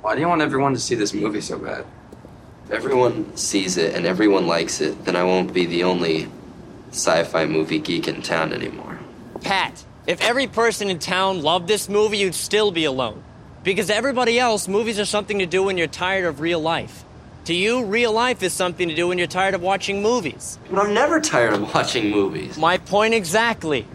Why do you want everyone to see this movie so bad? If everyone sees it and everyone likes it, then I won't be the only sci-fi movie geek in town anymore. Pat, if every person in town loved this movie, you'd still be alone. Because to everybody else, movies are something to do when you're tired of real life. To you, real life is something to do when you're tired of watching movies. But I'm never tired of watching movies. My point exactly.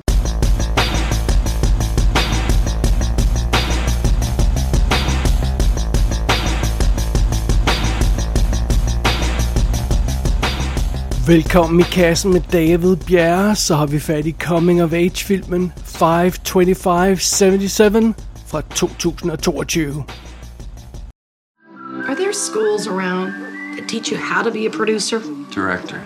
Velkommen i kassen med David Bjerre, så har vi fat i Coming of Age-filmen 52577 fra 2022. Are there schools around that teach you how to be a producer? Director.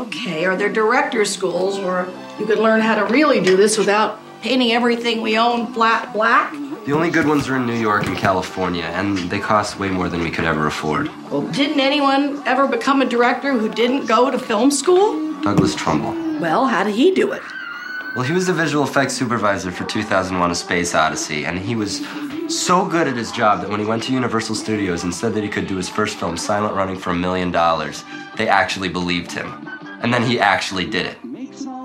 Okay, are there director schools where you could learn how to really do this without painting everything we own flat black? The only good ones are in New York and California, and they cost way more than we could ever afford. Well, didn't anyone ever become a director who didn't go to film school? Douglas Trumbull. Well, how did he do it? Well, he was the visual effects supervisor for 2001 A Space Odyssey, and he was so good at his job that when he went to Universal Studios and said that he could do his first film, Silent Running, for a million dollars, they actually believed him. And then he actually did it.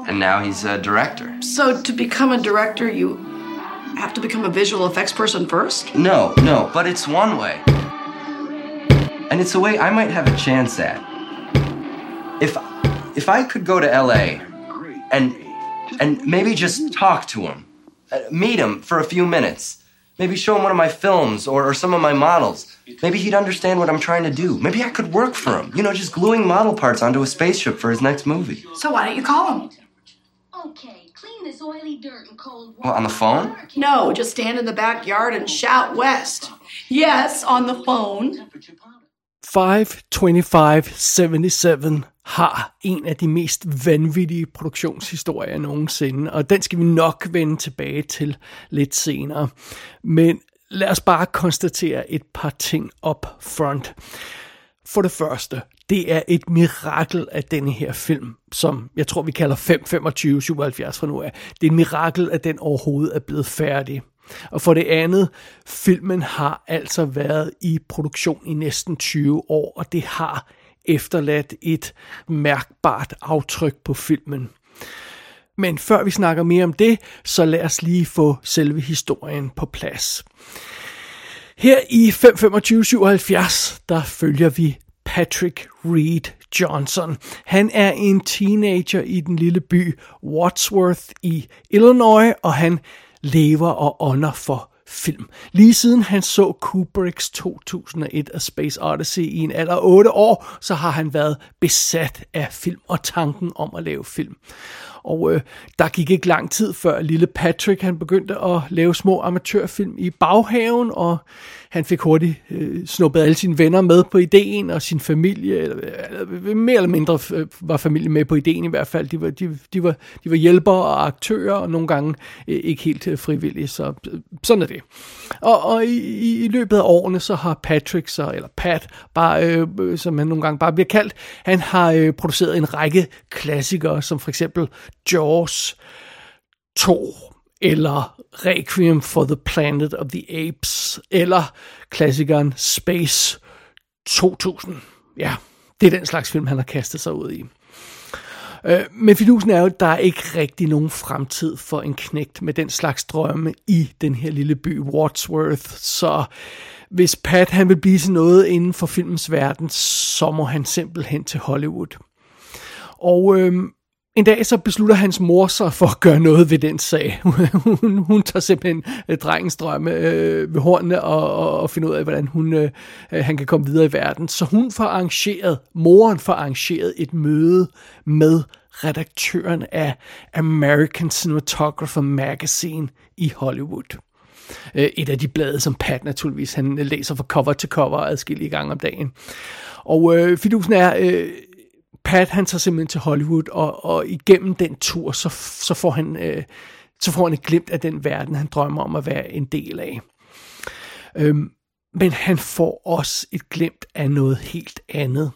And now he's a director. So, to become a director, you have to become a visual effects person first? No, no, but it's one way. And it's a way I might have a chance at. If if I could go to LA and and maybe just talk to him, uh, meet him for a few minutes, maybe show him one of my films or, or some of my models. Maybe he'd understand what I'm trying to do. Maybe I could work for him. You know, just gluing model parts onto a spaceship for his next movie. So, why don't you call him? Okay, clean this oily dirt and cold water. Well, on the phone? No, just stand in the backyard and shout west. Yes, on the phone. 52577 har en af de mest vanvittige produktionshistorier nogensinde, og den skal vi nok vende tilbage til lidt senere. Men lad os bare konstatere et par ting up front. For det første, det er et mirakel at denne her film, som jeg tror vi kalder 52577 fra nu af. Det er et mirakel, at den overhovedet er blevet færdig. Og for det andet, filmen har altså været i produktion i næsten 20 år, og det har efterladt et mærkbart aftryk på filmen. Men før vi snakker mere om det, så lad os lige få selve historien på plads. Her i 52577, der følger vi Patrick Reed Johnson. Han er en teenager i den lille by Wadsworth i Illinois, og han lever og ånder for film. Lige siden han så Kubricks 2001 A Space Odyssey i en alder af 8 år, så har han været besat af film og tanken om at lave film. Og øh, der gik ikke lang tid før lille Patrick han begyndte at lave små amatørfilm i baghaven, og han fik hurtigt øh, snuppet alle sine venner med på ideen, og sin familie, eller, eller mere eller mindre øh, var familien med på ideen i hvert fald. De var, de, de var, de var hjælpere og aktører, og nogle gange øh, ikke helt øh, frivillige, så øh, sådan er det. Og, og i, i, løbet af årene, så har Patrick, så, eller Pat, bare, øh, øh, som han nogle gange bare bliver kaldt, han har øh, produceret en række klassikere, som for eksempel Jaws 2, eller Requiem for the Planet of the Apes, eller klassikeren Space 2000. Ja, det er den slags film, han har kastet sig ud i. Øh, men fidusen er jo, at der er ikke rigtig nogen fremtid for en knægt med den slags drømme i den her lille by Wadsworth, så hvis Pat han vil blive til noget inden for filmens verden, så må han simpelthen til Hollywood. Og øhm, en dag så beslutter hans mor sig for at gøre noget ved den sag. hun, hun tager simpelthen øh, drengens drømme øh, ved hornene og, og, og finder ud af, hvordan hun, øh, øh, han kan komme videre i verden. Så hun får arrangeret, moren får arrangeret et møde med redaktøren af American Cinematographer Magazine i Hollywood. Øh, et af de blade, som Pat naturligvis han læser fra cover til cover adskillige gange om dagen. Og øh, fidusen er... Øh, Pat han tager simpelthen til Hollywood, og, og igennem den tur, så, så, får han, øh, så får han et glimt af den verden, han drømmer om at være en del af. Øhm, men han får også et glimt af noget helt andet.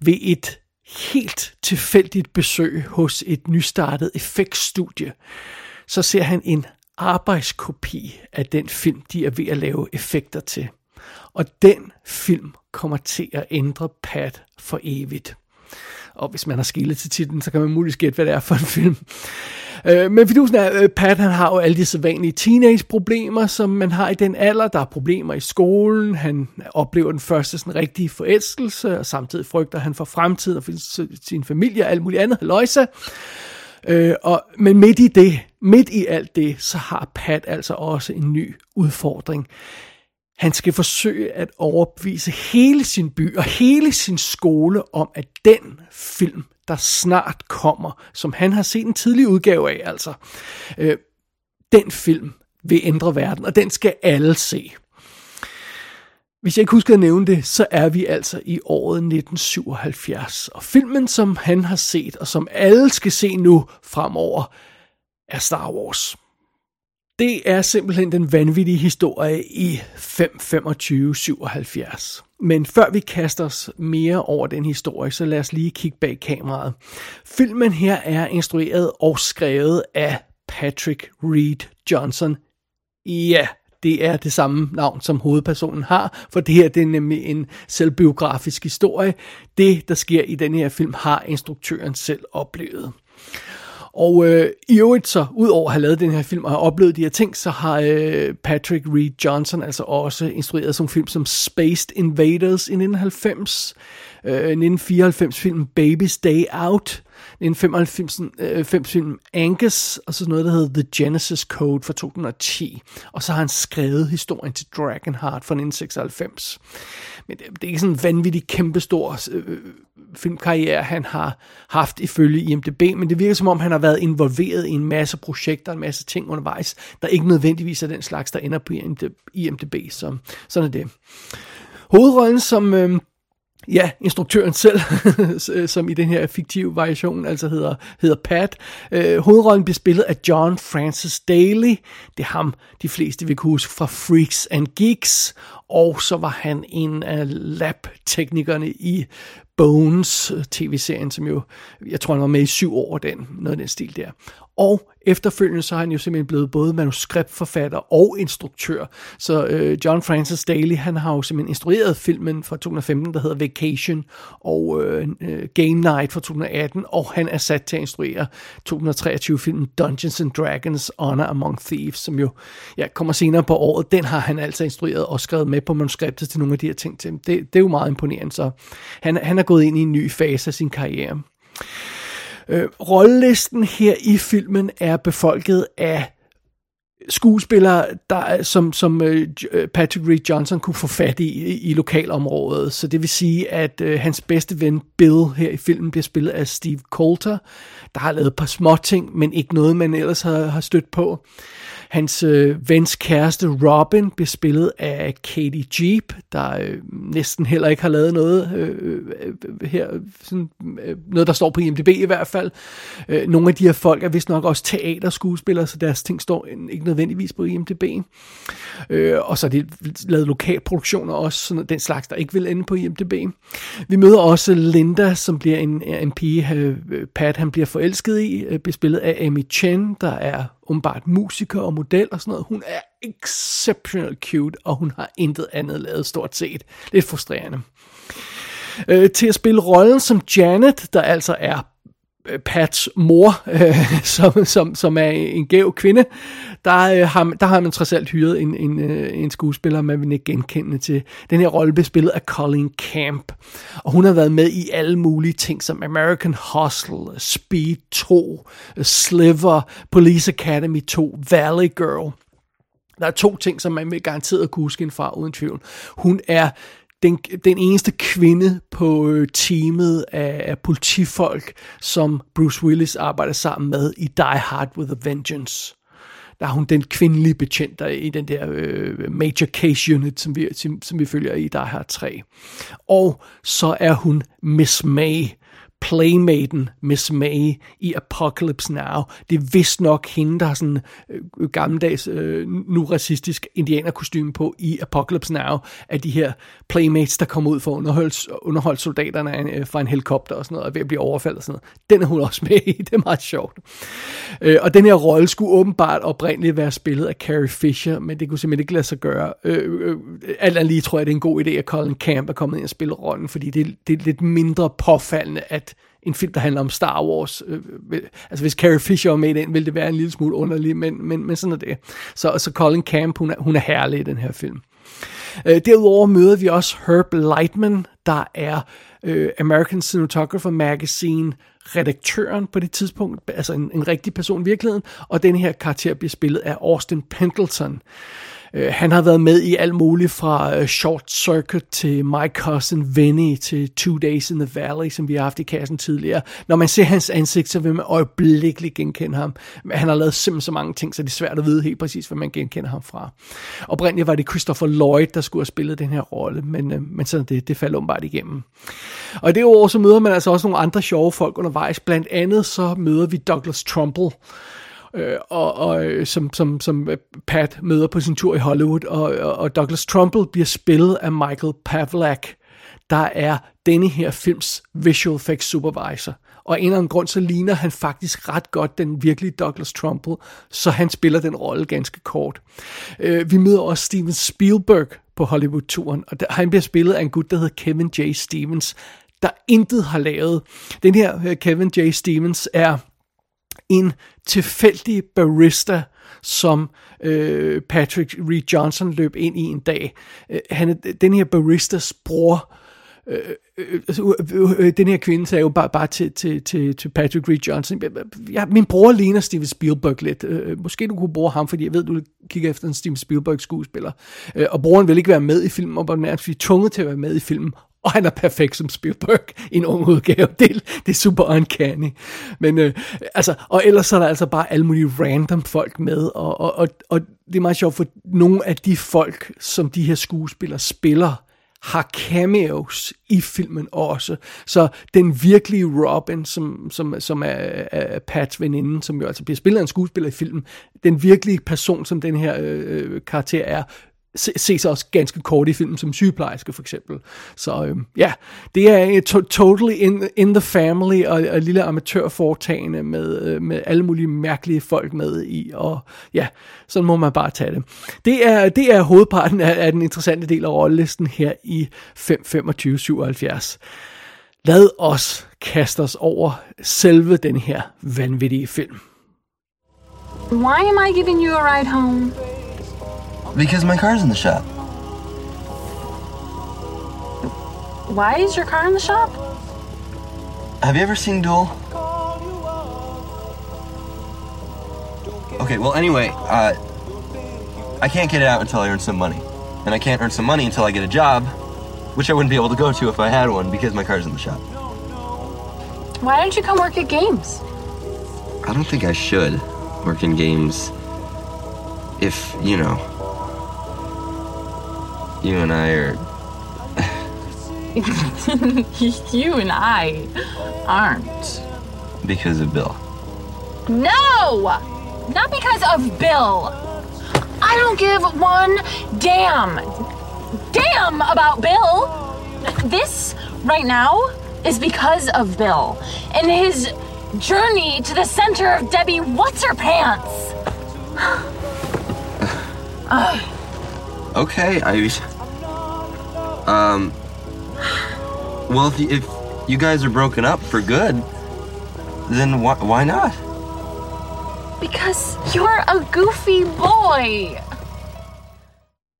Ved et helt tilfældigt besøg hos et nystartet effektstudie, så ser han en arbejdskopi af den film, de er ved at lave effekter til. Og den film kommer til at ændre Pat for evigt. Og hvis man har skillet til titlen, så kan man muligvis gætte, hvad det er for en film. Øh, men fidusen er, øh, Pat han har jo alle de sædvanlige teenage-problemer, som man har i den alder. Der er problemer i skolen, han oplever den første sådan rigtige forelskelse, og samtidig frygter han for fremtiden og for sin familie og alt muligt andet. Løjse. Øh, og, men midt i det, midt i alt det, så har Pat altså også en ny udfordring. Han skal forsøge at overbevise hele sin by og hele sin skole om, at den film, der snart kommer, som han har set en tidlig udgave af, altså, øh, den film vil ændre verden, og den skal alle se. Hvis jeg ikke husker at nævne det, så er vi altså i året 1977, og filmen, som han har set, og som alle skal se nu fremover, er Star Wars. Det er simpelthen den vanvittige historie i 5.25.77. Men før vi kaster os mere over den historie, så lad os lige kigge bag kameraet. Filmen her er instrueret og skrevet af Patrick Reed Johnson. Ja, det er det samme navn, som hovedpersonen har, for det her det er nemlig en selvbiografisk historie. Det, der sker i den her film, har instruktøren selv oplevet. Og øh, i øvrigt så, udover at have lavet den her film og have oplevet de her ting, så har øh, Patrick Reed Johnson altså også instrueret sådan en film som Spaced Invaders i 1990, øh, 1994 film Baby's Day Out, 1995 øh, film Angus, og så noget, der hedder The Genesis Code fra 2010. Og så har han skrevet historien til Dragonheart fra 1996. Men det, det er ikke sådan en vanvittig kæmpestor øh, filmkarriere, han har haft ifølge IMDB, men det virker som om, han har været involveret i en masse projekter, en masse ting undervejs, der ikke nødvendigvis er den slags, der ender på IMDB, så sådan er det. Hovedrollen som øh, Ja, instruktøren selv, øh, som i den her fiktive variation altså hedder, hedder Pat. Øh, hovedrollen bliver spillet af John Francis Daly. Det er ham, de fleste vil kunne huske fra Freaks and Geeks. Og så var han en af lab-teknikerne i Bones øh, tv-serien, som jo, jeg tror han var med i syv år, den, noget af den stil der. Og efterfølgende så er han jo simpelthen blevet både manuskriptforfatter og instruktør. Så øh, John Francis Daly, han har jo simpelthen instrueret filmen fra 2015, der hedder Vacation, og øh, øh Game Night fra 2018, og han er sat til at instruere 2023 filmen Dungeons and Dragons Honor Among Thieves, som jo ja, kommer senere på året. Den har han altså instrueret og skrevet med på manuskriptet til nogle af de her ting til. Det, det er jo meget imponerende, så han, han er gået ind i en ny fase af sin karriere. Øh, rollelisten her i filmen er befolket af skuespillere, der, som, som øh, øh, Patrick Reed Johnson kunne få fat i, i, i lokalområdet. Så det vil sige, at øh, hans bedste ven Bill her i filmen bliver spillet af Steve Coulter, der har lavet et par små ting, men ikke noget, man ellers har, har stødt på. Hans øh, vens kæreste Robin bliver spillet af Katie Jeep, der øh, næsten heller ikke har lavet noget øh, øh her, sådan, øh, noget der står på IMDb i hvert fald. Øh, nogle af de her folk er vist nok også teaterskuespillere, så deres ting står ikke nødvendigvis på IMDb. Øh, og så er de lavet lokalproduktioner også, sådan den slags, der ikke vil ende på IMDb. Vi møder også Linda, som bliver en, en pige, øh, Pat han bliver forelsket i, øh, bliver spillet af Amy Chen, der er umiddelbart musiker og model og sådan noget. Hun er exceptional cute, og hun har intet andet lavet stort set. Lidt frustrerende. Øh, til at spille rollen som Janet, der altså er øh, Pats mor, øh, som, som, som er en gæv kvinde, der, øh, har, der har man trods alt hyret en, en, øh, en skuespiller, man vil ikke genkende til. Den her rolle blev spillet af Colleen Camp, og hun har været med i alle mulige ting, som American Hustle, Speed 2, Sliver, Police Academy 2, Valley Girl. Der er to ting, som man vil garanteret kunne huske fra, uden tvivl. Hun er den, den eneste kvinde på øh, teamet af, af politifolk, som Bruce Willis arbejder sammen med i Die Hard with a Vengeance. Der er hun den kvindelige betjent der i den der øh, Major Case Unit, som vi, som, som vi følger i der her tre. Og så er hun Miss May playmaten Miss May i Apocalypse Now. Det er vist nok hende, der har sådan øh, gammeldags, øh, nu racistisk indianerkostyme på i Apocalypse Now, af de her playmates, der kommer ud for at underholde, underholde soldaterne øh, fra en helikopter og sådan noget, og ved at blive overfaldet og sådan noget. Den er hun også med i, det er meget sjovt. Øh, og den her rolle skulle åbenbart oprindeligt være spillet af Carrie Fisher, men det kunne simpelthen ikke lade sig gøre. Øh, øh, alt andet lige tror jeg, det er en god idé, at Colin Camp er kommet ind og spille rollen, fordi det, det er lidt mindre påfaldende, at en film, der handler om Star Wars. Øh, øh, altså hvis Carrie Fisher var med i den, ville det være en lille smule underligt, men, men, men sådan er det. Så, så Colin Camp, hun er, hun er herlig i den her film. Øh, derudover møder vi også Herb Lightman, der er øh, American Cinematographer Magazine redaktøren på det tidspunkt, altså en, en rigtig person i virkeligheden, og den her karakter bliver spillet af Austin Pendleton. Øh, han har været med i alt muligt fra uh, Short Circuit til My Cousin Vinny til Two Days in the Valley, som vi har haft i kassen tidligere. Når man ser hans ansigt, så vil man øjeblikkeligt genkende ham. Han har lavet simpelthen så mange ting, så det er svært at vide helt præcis, hvad man genkender ham fra. Oprindeligt var det Christopher Lloyd, der skulle have spillet den her rolle, men, uh, men sådan det, det faldt åbenbart igennem. Og det år så møder man altså også nogle andre sjove folk undervejs. Blandt andet så møder vi Douglas Trumbull, øh, og, og øh, som, som, som øh, Pat møder på sin tur i Hollywood, og, og, og Douglas Trumbull bliver spillet af Michael Pavlak, der er denne her films visual effects supervisor. Og en eller anden grund, så ligner han faktisk ret godt den virkelige Douglas Trumbull, så han spiller den rolle ganske kort. Øh, vi møder også Steven Spielberg på Hollywood-turen, og der, han bliver spillet af en gut, der hedder Kevin J. Stevens, der intet har lavet. Den her øh, Kevin J. Stevens er en tilfældig barista, som øh, Patrick Reed Johnson løb ind i en dag. Øh, han er den her baristas bror. Øh, øh, altså, øh, øh, den her kvinde sagde jo bare, bare til, til, til, til Patrick Reed Johnson, ja, min bror ligner Steven Spielberg lidt. Øh, øh, måske du kunne bruge ham, fordi jeg ved, du kigger efter en Steven Spielberg skuespiller. Øh, og broren vil ikke være med i filmen, og var nærmest tvunget til at være med i filmen, og han er perfekt som Spielberg i en ung udgave. Det, det er super uncanny. Men øh, altså, og ellers er der altså bare alle mulige random folk med, og, og, og, og det er meget sjovt, for nogle af de folk, som de her skuespillere spiller, har cameos i filmen også. Så den virkelige Robin, som, som, som er, er Pats veninde, som jo altså bliver spillet af en skuespiller i filmen, den virkelige person, som den her øh, øh karakter er, ses også ganske kort i filmen som sygeplejerske for eksempel. Så øh, ja, det er øh, to- totally in, in the family og, og lille amatørforetagende med, øh, med alle mulige mærkelige folk med i, og ja, sådan må man bare tage det. Det er, det er hovedparten af, af den interessante del af rollelisten her i 5.25.77. Lad os kaste os over selve den her vanvittige film. Why am I giving you a ride home? Because my car's in the shop. Why is your car in the shop? Have you ever seen Duel? Okay, well, anyway, uh, I can't get it out until I earn some money. And I can't earn some money until I get a job, which I wouldn't be able to go to if I had one because my car's in the shop. Why don't you come work at games? I don't think I should work in games if, you know, you and I are. you and I aren't. because of Bill. No! Not because of Bill. I don't give one damn. Damn about Bill. This, right now, is because of Bill and his journey to the center of Debbie What's Her Pants. Okay, I. Um. Well, if you, if you guys are broken up for good, then why, why not? Because you're a goofy boy.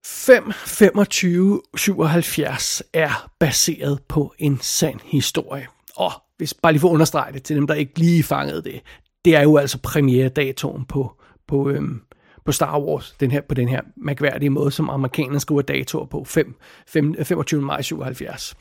5.25.77 er baseret på en sand historie. Og hvis bare lige for at understrege det til dem, der ikke lige fangede det, det er jo altså premiere-datoen på, på, øhm, på Star Wars, den her, på den her mærkværdige måde, som amerikanerne skriver datoer på, 5, 5, 25. maj 77.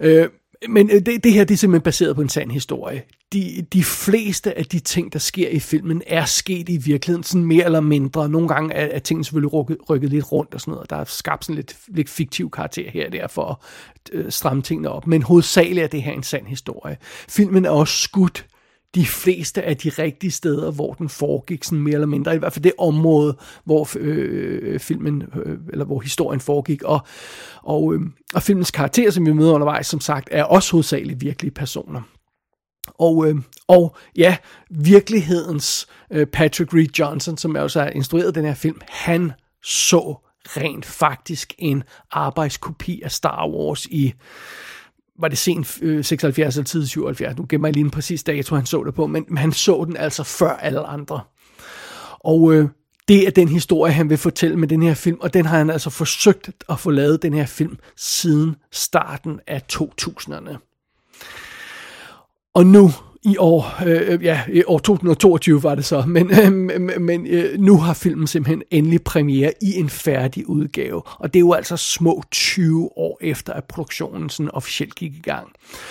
Øh, men øh, det, det her det er simpelthen baseret på en sand historie. De, de fleste af de ting, der sker i filmen, er sket i virkeligheden, sådan mere eller mindre. Nogle gange er, er tingene selvfølgelig rykket, rykket lidt rundt og sådan noget. Der er skabt sådan lidt, lidt fiktiv karakter her og der for at øh, stramme tingene op. Men hovedsageligt er det her en sand historie. Filmen er også skudt de fleste af de rigtige steder, hvor den foregik sådan mere eller mindre, i hvert fald det område, hvor øh, filmen, øh, eller hvor historien foregik, og, og, øh, og filmens karakterer, som vi møder undervejs, som sagt, er også hovedsageligt virkelige personer. Og, øh, og ja, virkelighedens øh, Patrick Reed Johnson, som også har instrueret den her film, han så rent faktisk en arbejdskopi af Star Wars i var det sent øh, 76 eller tid 77, nu gemmer jeg lige en præcis dato, han så det på, men, men han så den altså før alle andre. Og øh, det er den historie, han vil fortælle med den her film, og den har han altså forsøgt at få lavet den her film siden starten af 2000'erne. Og nu i år, øh, øh, ja, i år 2022 var det så, men, øh, men øh, nu har filmen simpelthen endelig premiere i en færdig udgave, og det er jo altså små 20 år efter, at produktionen sådan officielt gik i gang.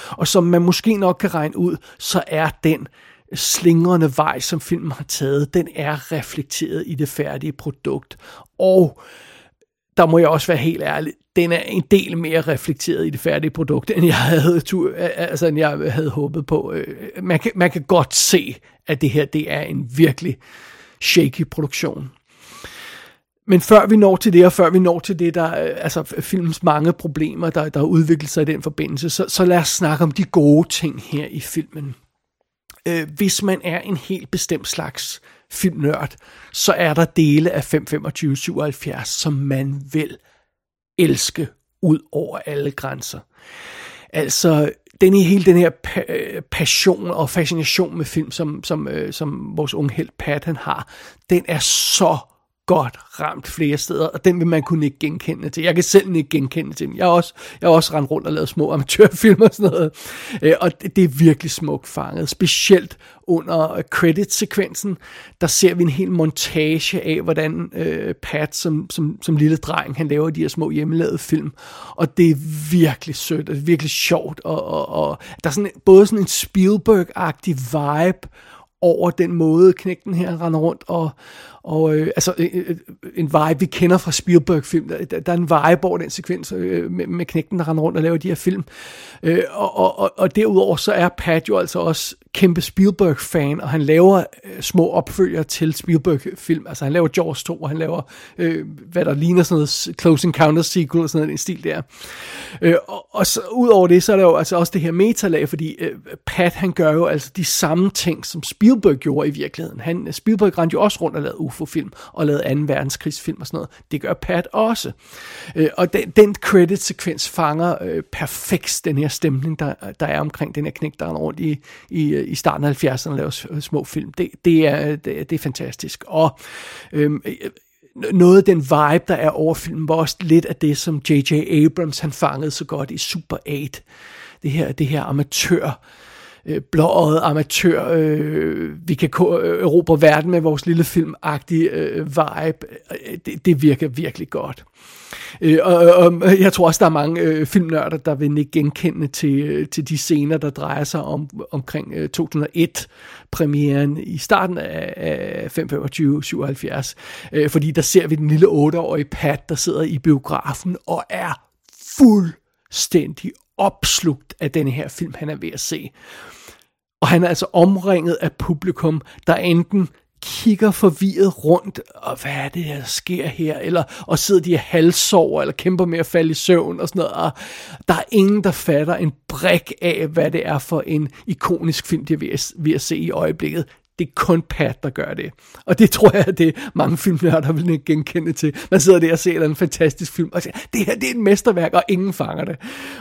Og som man måske nok kan regne ud, så er den slingrende vej, som filmen har taget, den er reflekteret i det færdige produkt. Og der må jeg også være helt ærlig, den er en del mere reflekteret i det færdige produkt, end jeg havde, altså, end jeg havde håbet på. Øh, man kan, man kan godt se, at det her det er en virkelig shaky produktion. Men før vi når til det, og før vi når til det, der øh, altså filmens mange problemer, der, der har udviklet sig i den forbindelse, så, så lad os snakke om de gode ting her i filmen. Øh, hvis man er en helt bestemt slags filmnørd, så er der dele af 525-77, som man vil elske ud over alle grænser. Altså, den i hele den her pa- passion og fascination med film, som, som, øh, som vores unge held Pat han har, den er så godt ramt flere steder, og den vil man kunne ikke genkende til. Jeg kan selv ikke genkende til den. Jeg har også, jeg har også rendt rundt og lavet små amatørfilm og sådan noget, øh, og det, det er virkelig smukt fanget. Specielt under øh, credit-sekvensen, der ser vi en hel montage af, hvordan øh, Pat som, som, som lille dreng, han laver de her små hjemmelavede film, og det er virkelig sødt, og virkelig sjovt, og, og, og der er sådan, både sådan en Spielberg-agtig vibe, over den måde, knægten her render rundt og, og øh, altså øh, øh, øh, en vibe, vi kender fra Spielberg-film. Der, der er en vibe over den sekvens øh, med, med knægten, der render rundt og laver de her film. Øh, og, og, og, og derudover så er Pat jo altså også kæmpe Spielberg-fan, og han laver øh, små opfølger til Spielberg-film. Altså han laver Jaws 2, og han laver, øh, hvad der ligner sådan noget Close Encounters sequel og sådan noget, en stil der. Øh, og, og så ud over det, så er der jo altså også det her metalag, fordi øh, Pat han gør jo altså de samme ting, som Spielberg gjorde i virkeligheden. Han, Spielberg rendte jo også rundt og lavede UFO-film, og lavet 2. verdenskrigsfilm og sådan noget. Det gør Pat også. Øh, og den, den credit-sekvens fanger øh, perfekt den her stemning, der, der er omkring den her knæk, der er rundt i, i, i starten af 70'erne og laver øh, små film. Det, det, er, øh, det, det er fantastisk. Og øhm, øh, noget af den vibe, der er over filmen, var også lidt af det, som J.J. Abrams han fangede så godt i Super 8. Det her, det her amatør øh, blåøjet amatør, øh, vi kan øh, erobre verden med vores lille filmagtige øh, vibe. Øh, det, det virker virkelig godt. Øh, og, og jeg tror også, der er mange øh, filmnørder, der vil ikke genkende til, øh, til de scener, der drejer sig om omkring øh, 2001-premieren i starten af, af 525-77. Øh, fordi der ser vi den lille 8-årige Pat, der sidder i biografen og er fuldstændig opslugt af den her film, han er ved at se. Og han er altså omringet af publikum, der enten kigger forvirret rundt, og hvad er det, der sker her? Eller, og sidder de halvsover, eller kæmper med at falde i søvn, og sådan noget. Og der er ingen, der fatter en brik af, hvad det er for en ikonisk film, de er ved at, ved at se i øjeblikket det er kun Pat, der gør det. Og det tror jeg, at det er mange filmnørder vil ikke genkende til. Man sidder der og ser en fantastisk film, og siger, det her det er et mesterværk, og ingen fanger det.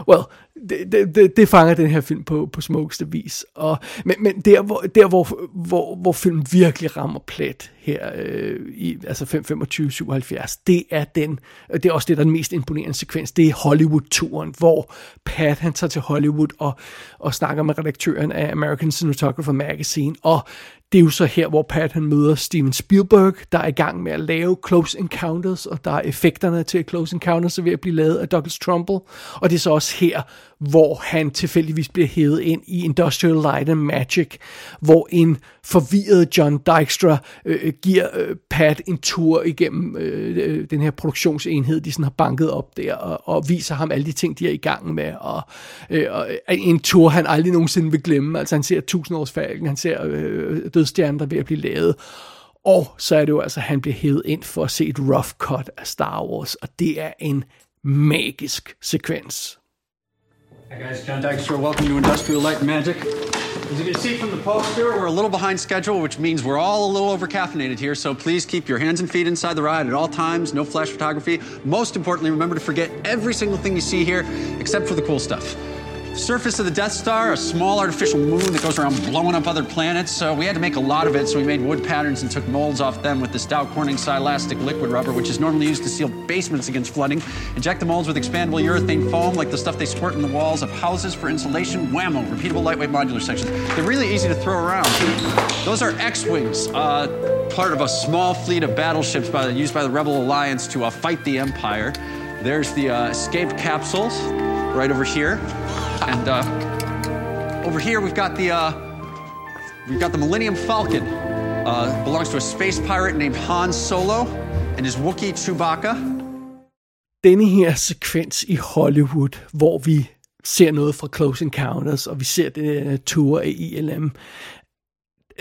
Well, det, det, det, det fanger den her film på, på smukkeste vis. Og, men, men der, hvor, der hvor, hvor, hvor filmen virkelig rammer plet her øh, i altså 525-77, det er den, det er også det, der er den mest imponerende sekvens, det er Hollywood-turen, hvor Pat han tager til Hollywood og, og snakker med redaktøren af American Cinematographer Magazine, og det er jo så her, hvor Pat han møder Steven Spielberg, der er i gang med at lave Close Encounters, og der er effekterne til Close Encounters er ved at blive lavet af Douglas Trumbull. Og det er så også her, hvor han tilfældigvis bliver hævet ind i Industrial Light and Magic, hvor en forvirret John Dykstra øh, øh, giver øh, Pat en tur igennem øh, øh, den her produktionsenhed, de sådan har banket op der, og, og viser ham alle de ting, de er i gang med, og, øh, og øh, en tur, han aldrig nogensinde vil glemme. Altså han ser tusindårsfalken, han ser øh, dødstjernen, der er ved at blive lavet, og så er det jo altså, at han bliver hævet ind for at se et rough cut af Star Wars, og det er en magisk sekvens. Hi guys, John Dykstra. Welcome to Industrial Light and Magic. As you can see from the poster, we're a little behind schedule, which means we're all a little over caffeinated here. So please keep your hands and feet inside the ride at all times. No flash photography. Most importantly, remember to forget every single thing you see here, except for the cool stuff. Surface of the Death Star, a small artificial moon that goes around blowing up other planets. So we had to make a lot of it, so we made wood patterns and took molds off them with this Dow Corning Silastic liquid rubber, which is normally used to seal basements against flooding. Inject the molds with expandable urethane foam, like the stuff they squirt in the walls of houses for insulation. Whammo, repeatable lightweight modular sections. They're really easy to throw around. Those are X-wings, uh, part of a small fleet of battleships by, used by the Rebel Alliance to uh, fight the Empire. There's the uh, escape capsules right over here. And uh, over here we've got the uh, we've got the Millennium Falcon. Uh, belongs to a space pirate named Han Solo and his Wookiee Chewbacca. Denne her sekvens i Hollywood, hvor vi ser noget fra Close Encounters, og vi ser det øh, uh, tur af ILM,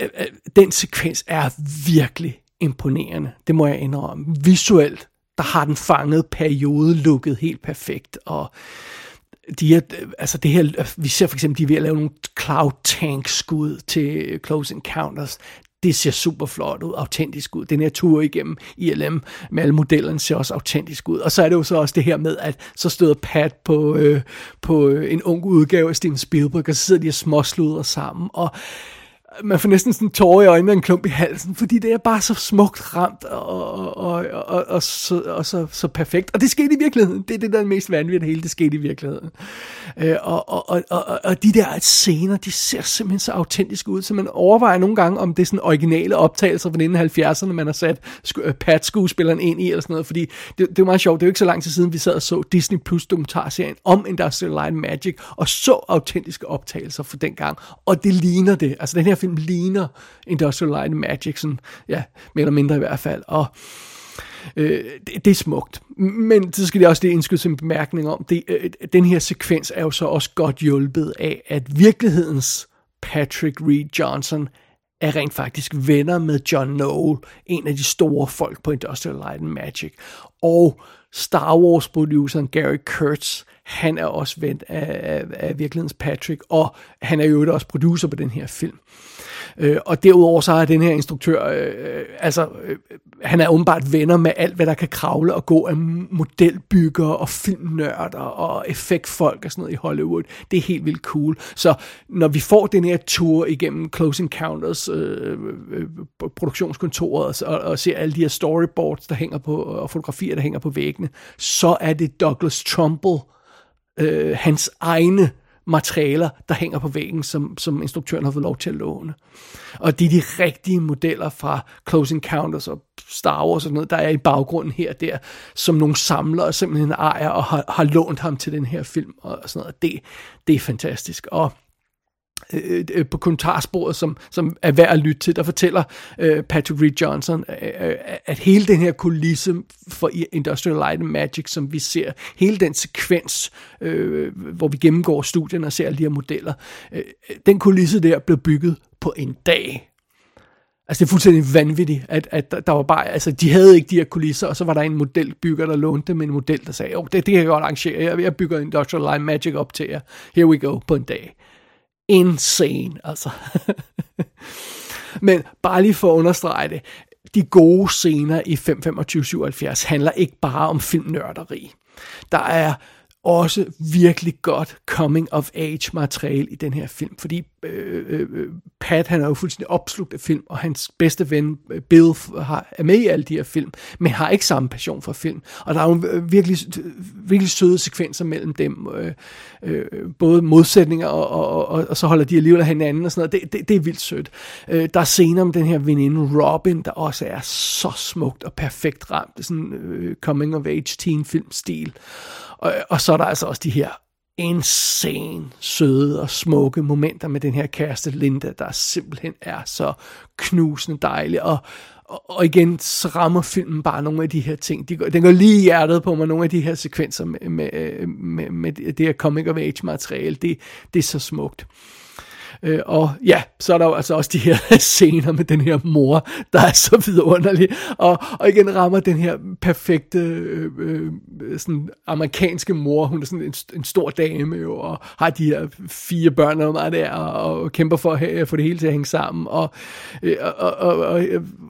øh, øh, den sekvens er virkelig imponerende. Det må jeg indrømme. Visuelt, der har den fanget periode lukket helt perfekt, og de er, altså det her, vi ser for eksempel, de er ved at lave nogle cloud tank skud til Close Encounters. Det ser super flot ud, autentisk ud. Den her tur igennem ILM med alle modellerne ser også autentisk ud. Og så er det jo så også det her med, at så støder Pat på, øh, på en ung udgave af Steven Spielberg, og så sidder de og småsluder sammen. Og man får næsten sådan tårer i øjnene og en klump i halsen, fordi det er bare så smukt ramt og, og, og, og, og, så, og så, så perfekt. Og det skete i virkeligheden. Det er det, der er mest vanvittigt hele. Det skete i virkeligheden. Øh, og, og, og, og, og de der scener, de ser simpelthen så autentiske ud, så man overvejer nogle gange, om det er sådan originale optagelser fra 1970'erne, man har sat øh, Pat-skuespilleren ind i, eller sådan noget, fordi det, det er meget sjovt. Det er jo ikke så lang tid siden, vi sad og så Disney Plus dokumentarserien om Industrial Light Magic, og så autentiske optagelser fra dengang. Og det ligner det. Altså den her film ligner Industrial Light and Magic, sådan, ja, mere eller mindre i hvert fald, og øh, det, det er smukt. Men så skal det også lige indskyde en bemærkning om, det, øh, den her sekvens er jo så også godt hjulpet af, at virkelighedens Patrick Reed Johnson er rent faktisk venner med John Knoll, en af de store folk på Industrial Light and Magic. Og Star Wars-produceren Gary Kurtz, han er også ven af, af, af virkelighedens Patrick, og han er jo også producer på den her film. Øh, Øh, og derudover så er den her instruktør, øh, øh, altså, øh, han er åbenbart venner med alt, hvad der kan kravle og gå af modelbygger og filmnørder og effektfolk og sådan noget i Hollywood. Det er helt vildt cool. Så når vi får den her tur igennem Close Encounters øh, øh, produktionskontoret og, og ser alle de her storyboards, der hænger på, og fotografier, der hænger på væggene, så er det Douglas Trumbull, øh, hans egne materialer, der hænger på væggen, som, som instruktøren har fået lov til at låne. Og det er de rigtige modeller fra Close Encounters og Star Wars og sådan noget, der er i baggrunden her og der, som nogle samlere simpelthen ejer og har, har lånt ham til den her film og sådan noget. Det, det er fantastisk. Og Øh, øh, øh, på kommentarsporet, som, som er værd at lytte til, der fortæller øh, Patrick Reed Johnson, øh, øh at hele den her kulisse for Industrial Light and Magic, som vi ser, hele den sekvens, øh, hvor vi gennemgår studien og ser alle de her modeller, øh, den kulisse der blev bygget på en dag. Altså det er fuldstændig vanvittigt, at, at der var bare, altså de havde ikke de her kulisser, og så var der en modelbygger, der lånte dem en model, der sagde, jo, det, det kan jeg godt arrangere, jeg, jeg bygger Industrial Light Magic op til jer, here we go, på en dag insane, altså. Men bare lige for at understrege det, de gode scener i 52577 handler ikke bare om filmnørderi. Der er også virkelig godt coming of age materiale i den her film, fordi øh, øh, øh Pat han er jo fuldstændig opslugt af film, og hans bedste ven øh, Bill har, er med i alle de her film, men har ikke samme passion for film. Og der er jo øh, virkelig, virkelig søde sekvenser mellem dem, øh, øh, både modsætninger, og, og, og, og så holder de alligevel af hinanden og sådan noget. Det, det, det er vildt sødt. Øh, der er scener om den her veninde Robin, der også er så smukt og perfekt ramt. Det er sådan øh, coming of age teen film stil. Og, og så er der altså også de her insane, søde og smukke momenter med den her kæreste Linda, der simpelthen er så knusende dejlig. Og, og, og igen, så rammer filmen bare nogle af de her ting. De går, den går lige i hjertet på mig, nogle af de her sekvenser med, med, med, med det her comic of age materiale. Det, det er så smukt. Øh, Øh, og ja, så er der jo altså også de her scener med den her mor, der er så vidunderlig, og, og igen rammer den her perfekte øh, øh, sådan amerikanske mor, hun er sådan en, en stor dame jo, og har de her fire børn og meget der, og, og kæmper for at få det hele til at hænge sammen, og, øh, og, og, og,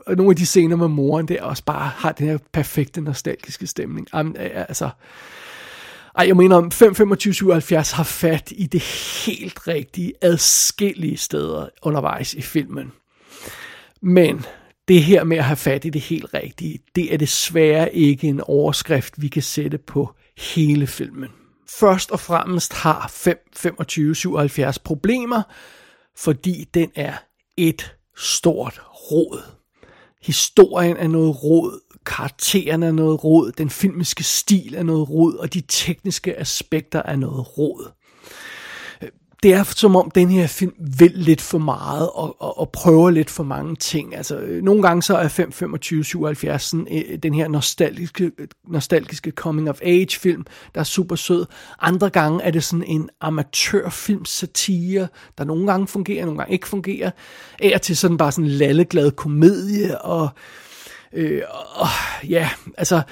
og, nogle af de scener med moren der også bare har den her perfekte nostalgiske stemning. Altså, ej, jeg mener, 52577 har fat i det helt rigtige adskillige steder undervejs i filmen. Men det her med at have fat i det helt rigtige, det er desværre ikke en overskrift, vi kan sætte på hele filmen. Først og fremmest har 52577 problemer, fordi den er et stort råd. Historien er noget råd, karakteren er noget råd, den filmiske stil er noget råd, og de tekniske aspekter er noget råd. Det er som om den her film vil lidt for meget og, og, og prøver lidt for mange ting. Altså, øh, nogle gange så er 5, øh, den her nostalgiske, nostalgiske coming of age film, der er super sød. Andre gange er det sådan en amatørfilm satire, der nogle gange fungerer, nogle gange ikke fungerer. Af til sådan bare sådan en lalleglad komedie og Øh, Øh, og, ja, altså,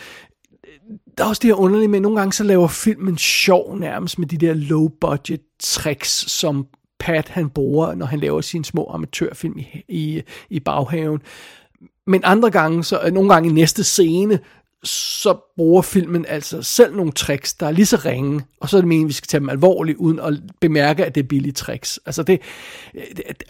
der er også det her underlige med, at nogle gange så laver filmen sjov nærmest med de der low budget tricks, som Pat han bruger, når han laver sine små amatørfilm i, i, i baghaven. Men andre gange, så øh, nogle gange i næste scene, så bruger filmen altså selv nogle tricks, der er lige så ringe, og så er det meningen, at vi skal tage dem alvorligt, uden at bemærke, at det er billige tricks. Altså det,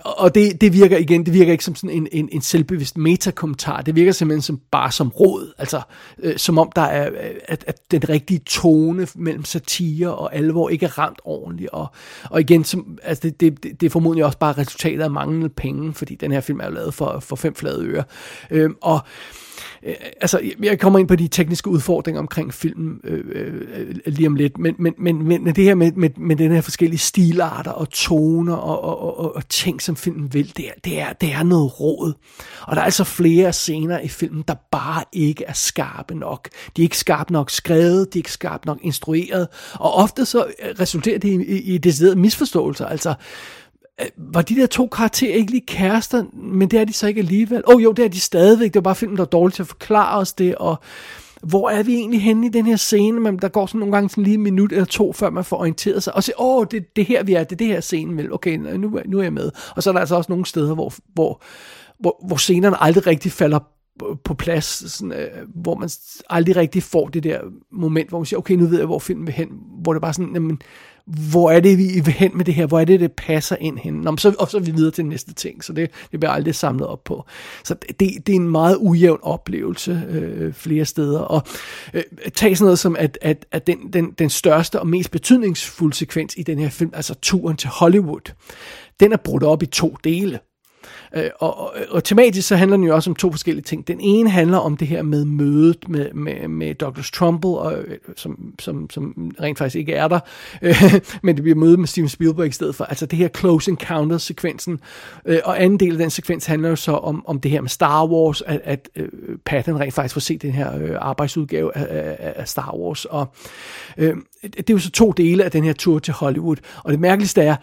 og det, det virker igen, det virker ikke som sådan en, en, en selvbevidst metakommentar, det virker simpelthen som, bare som råd, altså øh, som om der er, at, at den rigtige tone mellem satire og alvor ikke er ramt ordentligt, og, og igen, som, altså det, det, det er formodentlig også bare resultatet af manglende penge, fordi den her film er jo lavet for, for fem flade øre. Øh, og øh, altså, jeg kommer ind på de tekniske udfordringer omkring filmen øh, øh, lige om lidt, men, men, men, men det her med, med, med den her forskellige stilarter og toner og, og, og, og ting, som filmen vil, det er, det, er, det er noget råd. Og der er altså flere scener i filmen, der bare ikke er skarpe nok. De er ikke skarpt nok skrevet, de er ikke skarpt nok instrueret, og ofte så resulterer det i, i, i deciderede misforståelser. Altså, Øh, var de der to karakterer ikke lige kærester, men det er de så ikke alligevel. Åh oh, jo, det er de stadigvæk, det var bare filmen, der er dårligt til at forklare os det, og hvor er vi egentlig henne i den her scene, men der går sådan nogle gange sådan lige en minut eller to, før man får orienteret sig, og så, åh, oh, det, det her vi er, det er det her scene, vel, okay, nu, nu er jeg med. Og så er der altså også nogle steder, hvor, hvor, hvor, hvor scenerne aldrig rigtig falder på plads, sådan, øh, hvor man aldrig rigtig får det der moment, hvor man siger, okay, nu ved jeg, hvor filmen vil hen, hvor det bare sådan, jamen, hvor er det, vi vil hen med det her? Hvor er det, det passer ind hen? Nå, så, og så er vi videre til næste ting, så det, det bliver aldrig samlet op på. Så det, det er en meget ujævn oplevelse øh, flere steder. Og øh, tag sådan noget som, at, at, at den, den, den største og mest betydningsfulde sekvens i den her film, altså turen til Hollywood, den er brudt op i to dele. Øh, og, og, og tematisk så handler den jo også om to forskellige ting. Den ene handler om det her med mødet med, med, med Douglas Trumbull, og, øh, som, som, som rent faktisk ikke er der, øh, men det bliver mødet med Steven Spielberg i stedet for. Altså det her Close encounter-sekvensen. Øh, og anden del af den sekvens handler jo så om, om det her med Star Wars, at, at øh, Patton rent faktisk får set den her øh, arbejdsudgave af, af, af Star Wars. Og øh, det er jo så to dele af den her tur til Hollywood. Og det mærkeligste er,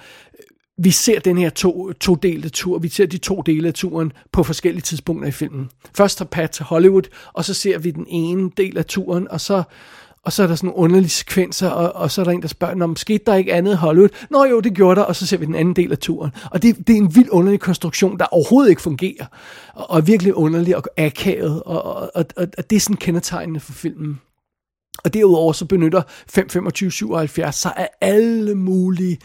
vi ser den her to, to delte tur, vi ser de to dele af turen på forskellige tidspunkter i filmen. Først tager Pat til Hollywood, og så ser vi den ene del af turen, og så, og så er der sådan nogle underlige sekvenser, og, og så er der en, der spørger, om skete der ikke andet i Hollywood? Nå jo, det gjorde der, og så ser vi den anden del af turen. Og det, det er en vild underlig konstruktion, der overhovedet ikke fungerer, og, og er virkelig underlig og akavet, og, og, og, og det er sådan kendetegnende for filmen. Og derudover så benytter 52577 sig af alle mulige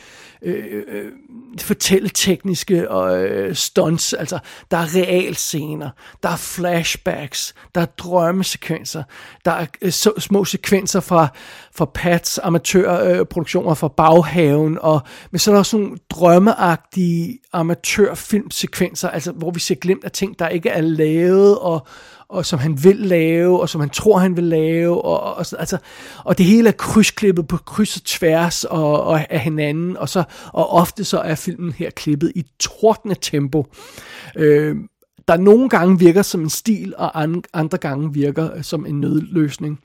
øh, øh, fortælletekniske og øh, stunts. Altså, der er realscener, der er flashbacks, der er drømmesekvenser, der er øh, så, små sekvenser fra, fra Pats amatørproduktioner øh, fra baghaven, og, men så er der også nogle drømmeagtige amatørfilmsekvenser, altså, hvor vi ser glemt af ting, der ikke er lavet, og, og som han vil lave, og som han tror, han vil lave, og, og, altså, og det hele er krydsklippet på kryds og tværs og, og af hinanden, og, så, og ofte så er filmen her klippet i tordne tempo. Øh, der nogle gange virker som en stil, og andre gange virker øh, som en nødløsning.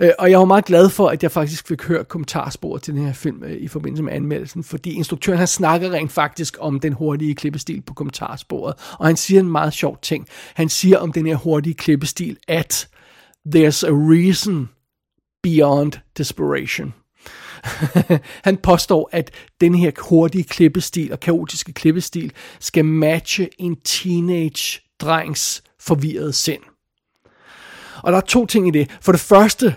Øh, og jeg var meget glad for, at jeg faktisk fik hørt kommentarspor til den her film øh, i forbindelse med anmeldelsen, fordi instruktøren han snakker rent faktisk om den hurtige klippestil på kommentarsporet, og han siger en meget sjov ting. Han siger om den her hurtige klippestil, at there's a reason beyond desperation. han påstår, at den her hurtige klippestil og kaotiske klippestil skal matche en teenage drengs forvirrede sind. Og der er to ting i det. For det første,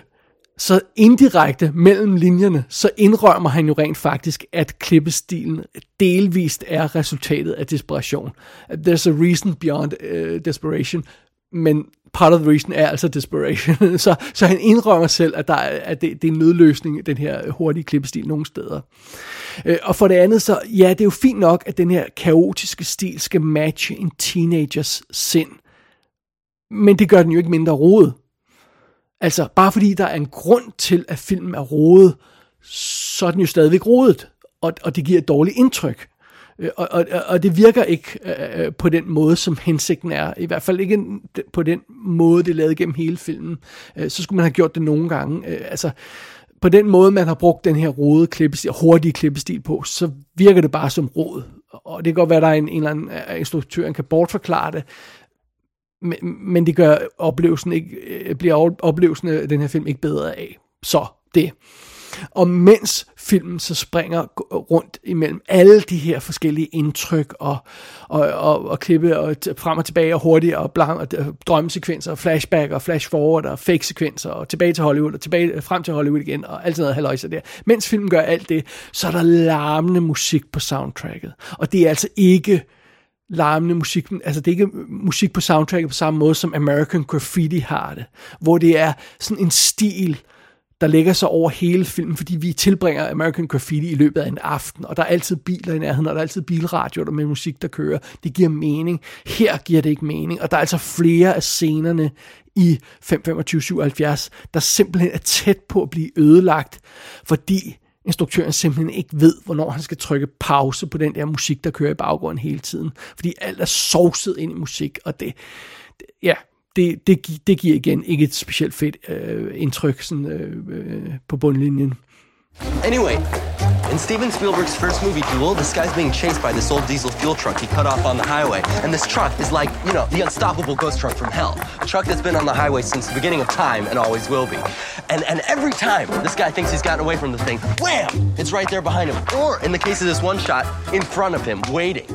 så indirekte mellem linjerne, så indrømmer han jo rent faktisk, at klippestilen delvist er resultatet af desperation. There's a reason beyond uh, desperation, men part of the reason er altså desperation. så, så han indrømmer selv, at, der er, at det, det er en nødløsning, den her hurtige klippestil nogle steder. Øh, og for det andet, så ja, det er jo fint nok, at den her kaotiske stil skal matche en teenagers sind. Men det gør den jo ikke mindre rodet. Altså, bare fordi der er en grund til, at filmen er rodet, så er den jo stadigvæk rodet, og, og det giver et dårligt indtryk. Øh, og, og, og det virker ikke øh, øh, på den måde, som hensigten er. I hvert fald ikke på den måde, det er lavet gennem hele filmen. Øh, så skulle man have gjort det nogle gange. Øh, altså, på den måde, man har brugt den her rode klippestil, hurtige klippestil på, så virker det bare som råd. Og det kan godt være, at der er en, en eller anden øh, instruktør, der kan bortforklare det, men, men det gør oplevelsen ikke, bliver oplevelsen af den her film ikke bedre af. Så det. Og mens filmen så springer rundt imellem alle de her forskellige indtryk og, og, og, og klippe og frem og tilbage og hurtigt og, blank, og drømmesekvenser og flashback og flash forward og fake sekvenser og tilbage til Hollywood og tilbage frem til Hollywood igen og alt sådan noget halvøjse der. Mens filmen gør alt det, så er der larmende musik på soundtracket. Og det er altså ikke larmende musik, altså det er ikke musik på soundtracket på samme måde som American Graffiti har det, hvor det er sådan en stil, der lægger sig over hele filmen, fordi vi tilbringer American Graffiti i løbet af en aften, og der er altid biler i nærheden, og der er altid bilradio der med musik, der kører. Det giver mening. Her giver det ikke mening, og der er altså flere af scenerne i 52577, der simpelthen er tæt på at blive ødelagt, fordi instruktøren simpelthen ikke ved, hvornår han skal trykke pause på den der musik, der kører i baggrunden hele tiden. Fordi alt er sovset ind i musik, og det, det ja, det, det, det giver igen ikke et specielt fedt øh, indtryk sådan, øh, øh, på bundlinjen. Anyway, In Steven Spielberg's first movie, Duel, this guy's being chased by this old diesel fuel truck he cut off on the highway. And this truck is like, you know, the unstoppable ghost truck from hell. A truck that's been on the highway since the beginning of time and always will be. And, and every time this guy thinks he's gotten away from the thing, wham! It's right there behind him. Or, in the case of this one shot, in front of him, waiting.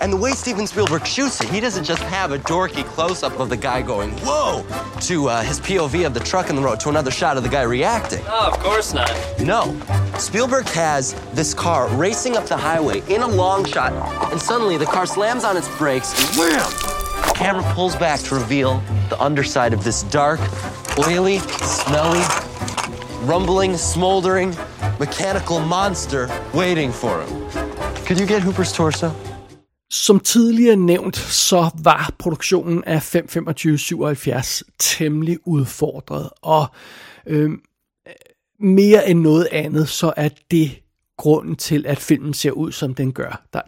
And the way Steven Spielberg shoots it, he doesn't just have a dorky close up of the guy going, whoa, to uh, his POV of the truck in the road, to another shot of the guy reacting. Oh, of course not. No. Spielberg has this car racing up the highway in a long shot, and suddenly the car slams on its brakes, and wham! The camera pulls back to reveal the underside of this dark, oily, smelly, rumbling, smoldering, mechanical monster waiting for him. Could you get Hooper's torso? Som tidligere nævnt, så var produktionen af 52577 temmelig udfordret, og øh, mere end noget andet, så er det grunden til, at filmen ser ud, som den gør. Der,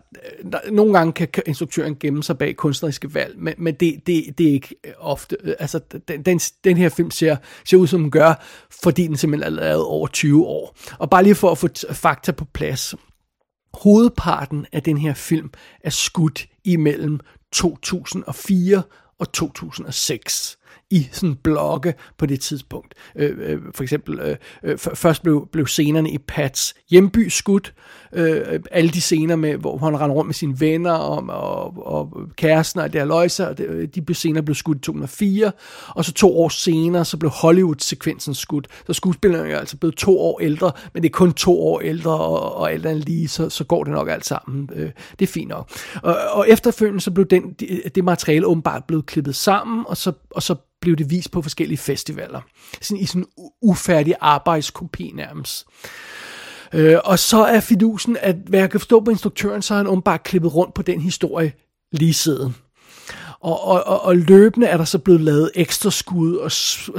der, nogle gange kan instruktøren gemme sig bag kunstneriske valg, men, men det, det, det er ikke øh, ofte. Øh, altså, den, den, den her film ser, ser ud, som den gør, fordi den simpelthen er lavet over 20 år. Og bare lige for at få fakta på plads. Hovedparten af den her film er skudt imellem 2004 og 2006 i sådan blokke på det tidspunkt. Øh, øh, for eksempel, øh, øh først blev, blev scenerne i Pats hjemby skudt, øh, alle de scener, med, hvor han render rundt med sine venner og, og, og kæresten og der løjser, øh, de blev senere blev skudt i 2004, og så to år senere, så blev Hollywood-sekvensen skudt. Så skuespillerne er altså blevet to år ældre, men det er kun to år ældre, og, og alt andet lige, så, så går det nok alt sammen. Øh, det er fint nok. Og, og efterfølgende, så blev den, det, det materiale åbenbart blevet klippet sammen, og så, og så blev det vist på forskellige festivaler. Sådan i sådan en ufærdig arbejdskopi nærmest. Øh, og så er fidusen, at hvad jeg kan forstå på instruktøren, så har han åbenbart klippet rundt på den historie lige siden. Og, og, og, og løbende er der så blevet lavet ekstra skud og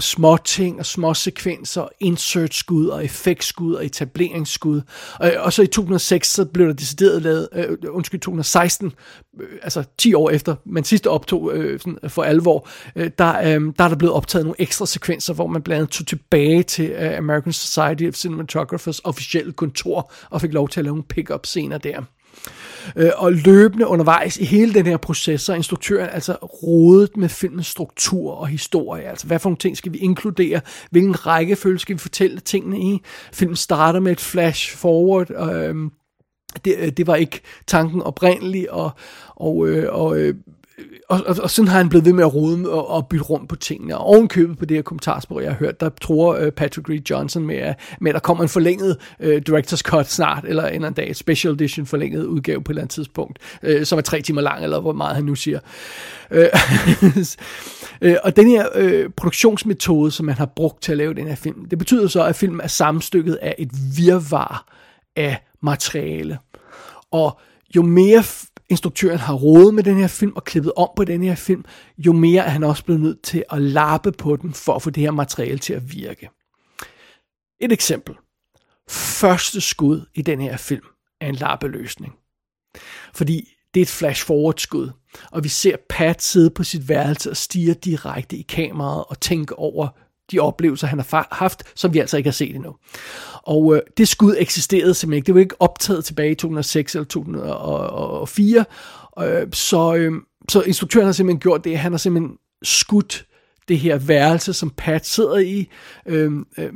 små ting og små sekvenser, insert skud og effektskud og etableringsskud. Og, og så i 2006 så blev der decideret lavet, øh, øh undskyld, 2016, øh, altså 10 år efter man sidste optog øh, sådan for alvor, øh, der, øh, der er der blevet optaget nogle ekstra sekvenser, hvor man blandt andet tog tilbage til øh, American Society of Cinematographers officielle kontor og fik lov til at lave nogle pick-up scener der. Øh, og løbende undervejs i hele den her proces, så er instruktøren altså rodet med filmens struktur og historie. Altså, hvad for nogle ting skal vi inkludere? Hvilken rækkefølge skal vi fortælle tingene i? Filmen starter med et flash forward, øhm, øh, det, det var ikke tanken oprindeligt, og, og, øh, og øh, og, og, og sådan har han blevet ved med at rode og, og bytte rundt på tingene. Og ovenkøbet på det her kommentarspor, jeg har hørt, der tror øh, Patrick Reed Johnson med, med, at der kommer en forlænget øh, Director's Cut snart, eller en eller anden dag, et special edition forlænget udgave på et eller andet tidspunkt, øh, som er tre timer lang, eller hvor meget han nu siger. Øh, øh og den her øh, produktionsmetode, som man har brugt til at lave den her film, det betyder så, at filmen er sammenstykket af et virvar af materiale. Og jo mere instruktøren har rodet med den her film og klippet om på den her film, jo mere er han også blevet nødt til at lappe på den for at få det her materiale til at virke. Et eksempel. Første skud i den her film er en lappeløsning. Fordi det er et flash-forward skud, og vi ser Pat sidde på sit værelse og stige direkte i kameraet og tænke over de oplevelser, han har haft, som vi altså ikke har set endnu. Og øh, det skud eksisterede simpelthen ikke. Det var ikke optaget tilbage i 2006 eller 2004. Øh, så, øh, så instruktøren har simpelthen gjort det. Han har simpelthen skudt det her værelse, som Pat sidder i, øh, øh,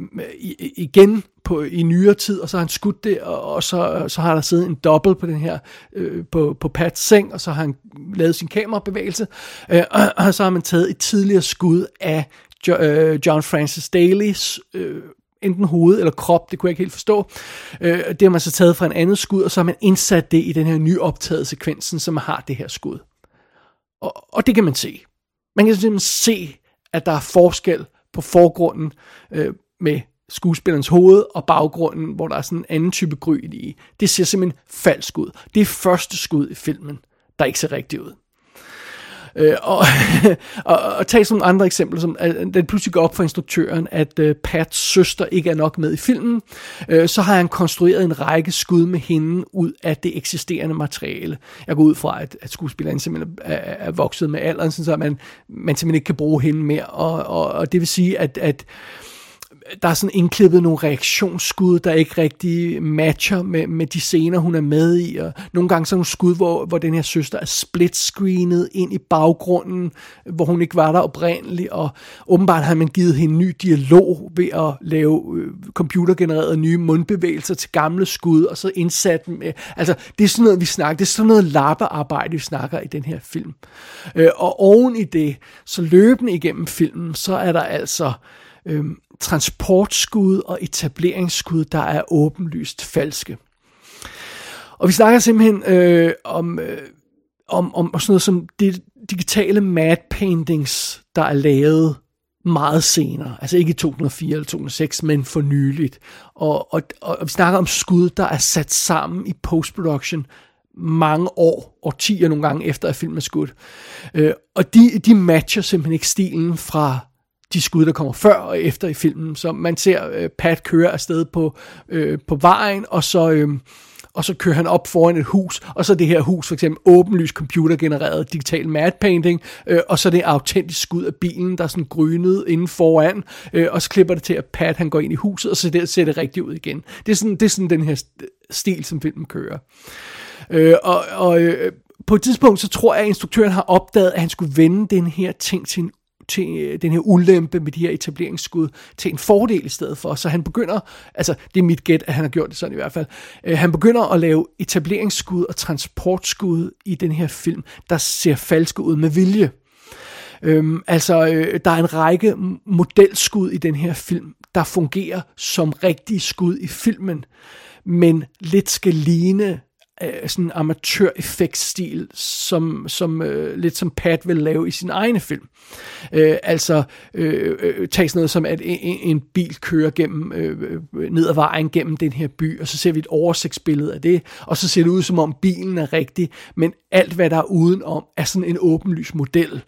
igen på, i nyere tid, og så har han skudt det, og, og så, så har der siddet en dobbelt på den her, øh, på, på Pats seng, og så har han lavet sin kamerabevægelse, øh, og, og så har man taget et tidligere skud af øh, John Francis Dalys øh, enten hoved eller krop, det kunne jeg ikke helt forstå. Øh, det har man så taget fra en andet skud, og så har man indsat det i den her nyoptagede sekvensen, som har det her skud. Og, og det kan man se. Man kan simpelthen se, at der er forskel på forgrunden øh, med skuespillerens hoved og baggrunden, hvor der er sådan en anden type gryn i. Det ser simpelthen falsk ud. Det er første skud i filmen, der ikke ser rigtigt ud. Øh, og, og, og tage sådan nogle andre eksempler, som at den pludselig går op for instruktøren, at øh, Pats søster ikke er nok med i filmen. Øh, så har han konstrueret en række skud med hende ud af det eksisterende materiale. Jeg går ud fra, at, at skuespilleren simpelthen er, er vokset med alderen, så man, man simpelthen ikke kan bruge hende mere. Og, og, og det vil sige, at, at der er sådan indklippet nogle reaktionsskud, der ikke rigtig matcher med, med de scener, hun er med i. Og nogle gange sådan nogle skud, hvor, hvor den her søster er split-screenet ind i baggrunden, hvor hun ikke var der oprindeligt. Og åbenbart har man givet hende ny dialog ved at lave øh, computergenererede nye mundbevægelser til gamle skud, og så indsat dem. Med, altså, det er sådan noget, vi snakker. Det er sådan noget lappearbejde, vi snakker i den her film. Øh, og oven i det, så løbende igennem filmen, så er der altså øh, transportskud og etableringsskud, der er åbenlyst falske. Og vi snakker simpelthen øh, om, øh, om, om sådan noget som de digitale mad paintings, der er lavet meget senere. Altså ikke i 2004 eller 2006, men for nyligt. Og, og, og vi snakker om skud, der er sat sammen i postproduktion mange år, og årtier nogle gange efter, at filmen er skudt. Øh, og de, de matcher simpelthen ikke stilen fra de skud, der kommer før og efter i filmen. Så man ser øh, Pat køre afsted på, øh, på vejen, og så, øh, og så kører han op foran et hus, og så det her hus, for eksempel åbenlyst computergenereret digital matte painting, øh, og så det autentisk skud af bilen, der er sådan grynet inden foran, øh, og så klipper det til, at Pat han går ind i huset, og så det, ser det rigtigt ud igen. Det er sådan, det er sådan den her stil, som filmen kører. Øh, og og øh, på et tidspunkt, så tror jeg, at instruktøren har opdaget, at han skulle vende den her ting til en til øh, den her ulempe med de her etableringsskud til en fordel i stedet for. Så han begynder, altså det er mit gæt, at han har gjort det sådan i hvert fald, øh, han begynder at lave etableringsskud og transportskud i den her film, der ser falske ud med vilje. Øhm, altså, øh, der er en række modelskud i den her film, der fungerer som rigtige skud i filmen, men lidt skal ligne øh, sådan en amatør-effektstil, som, som øh, lidt som Pat vil lave i sin egne film. Øh, altså, øh, øh, tag sådan noget som, at en, en bil kører gennem, øh, øh, ned ad vejen gennem den her by, og så ser vi et oversigtsbillede af det, og så ser det ud som om bilen er rigtig, men alt hvad der er udenom er sådan en åbenlys model.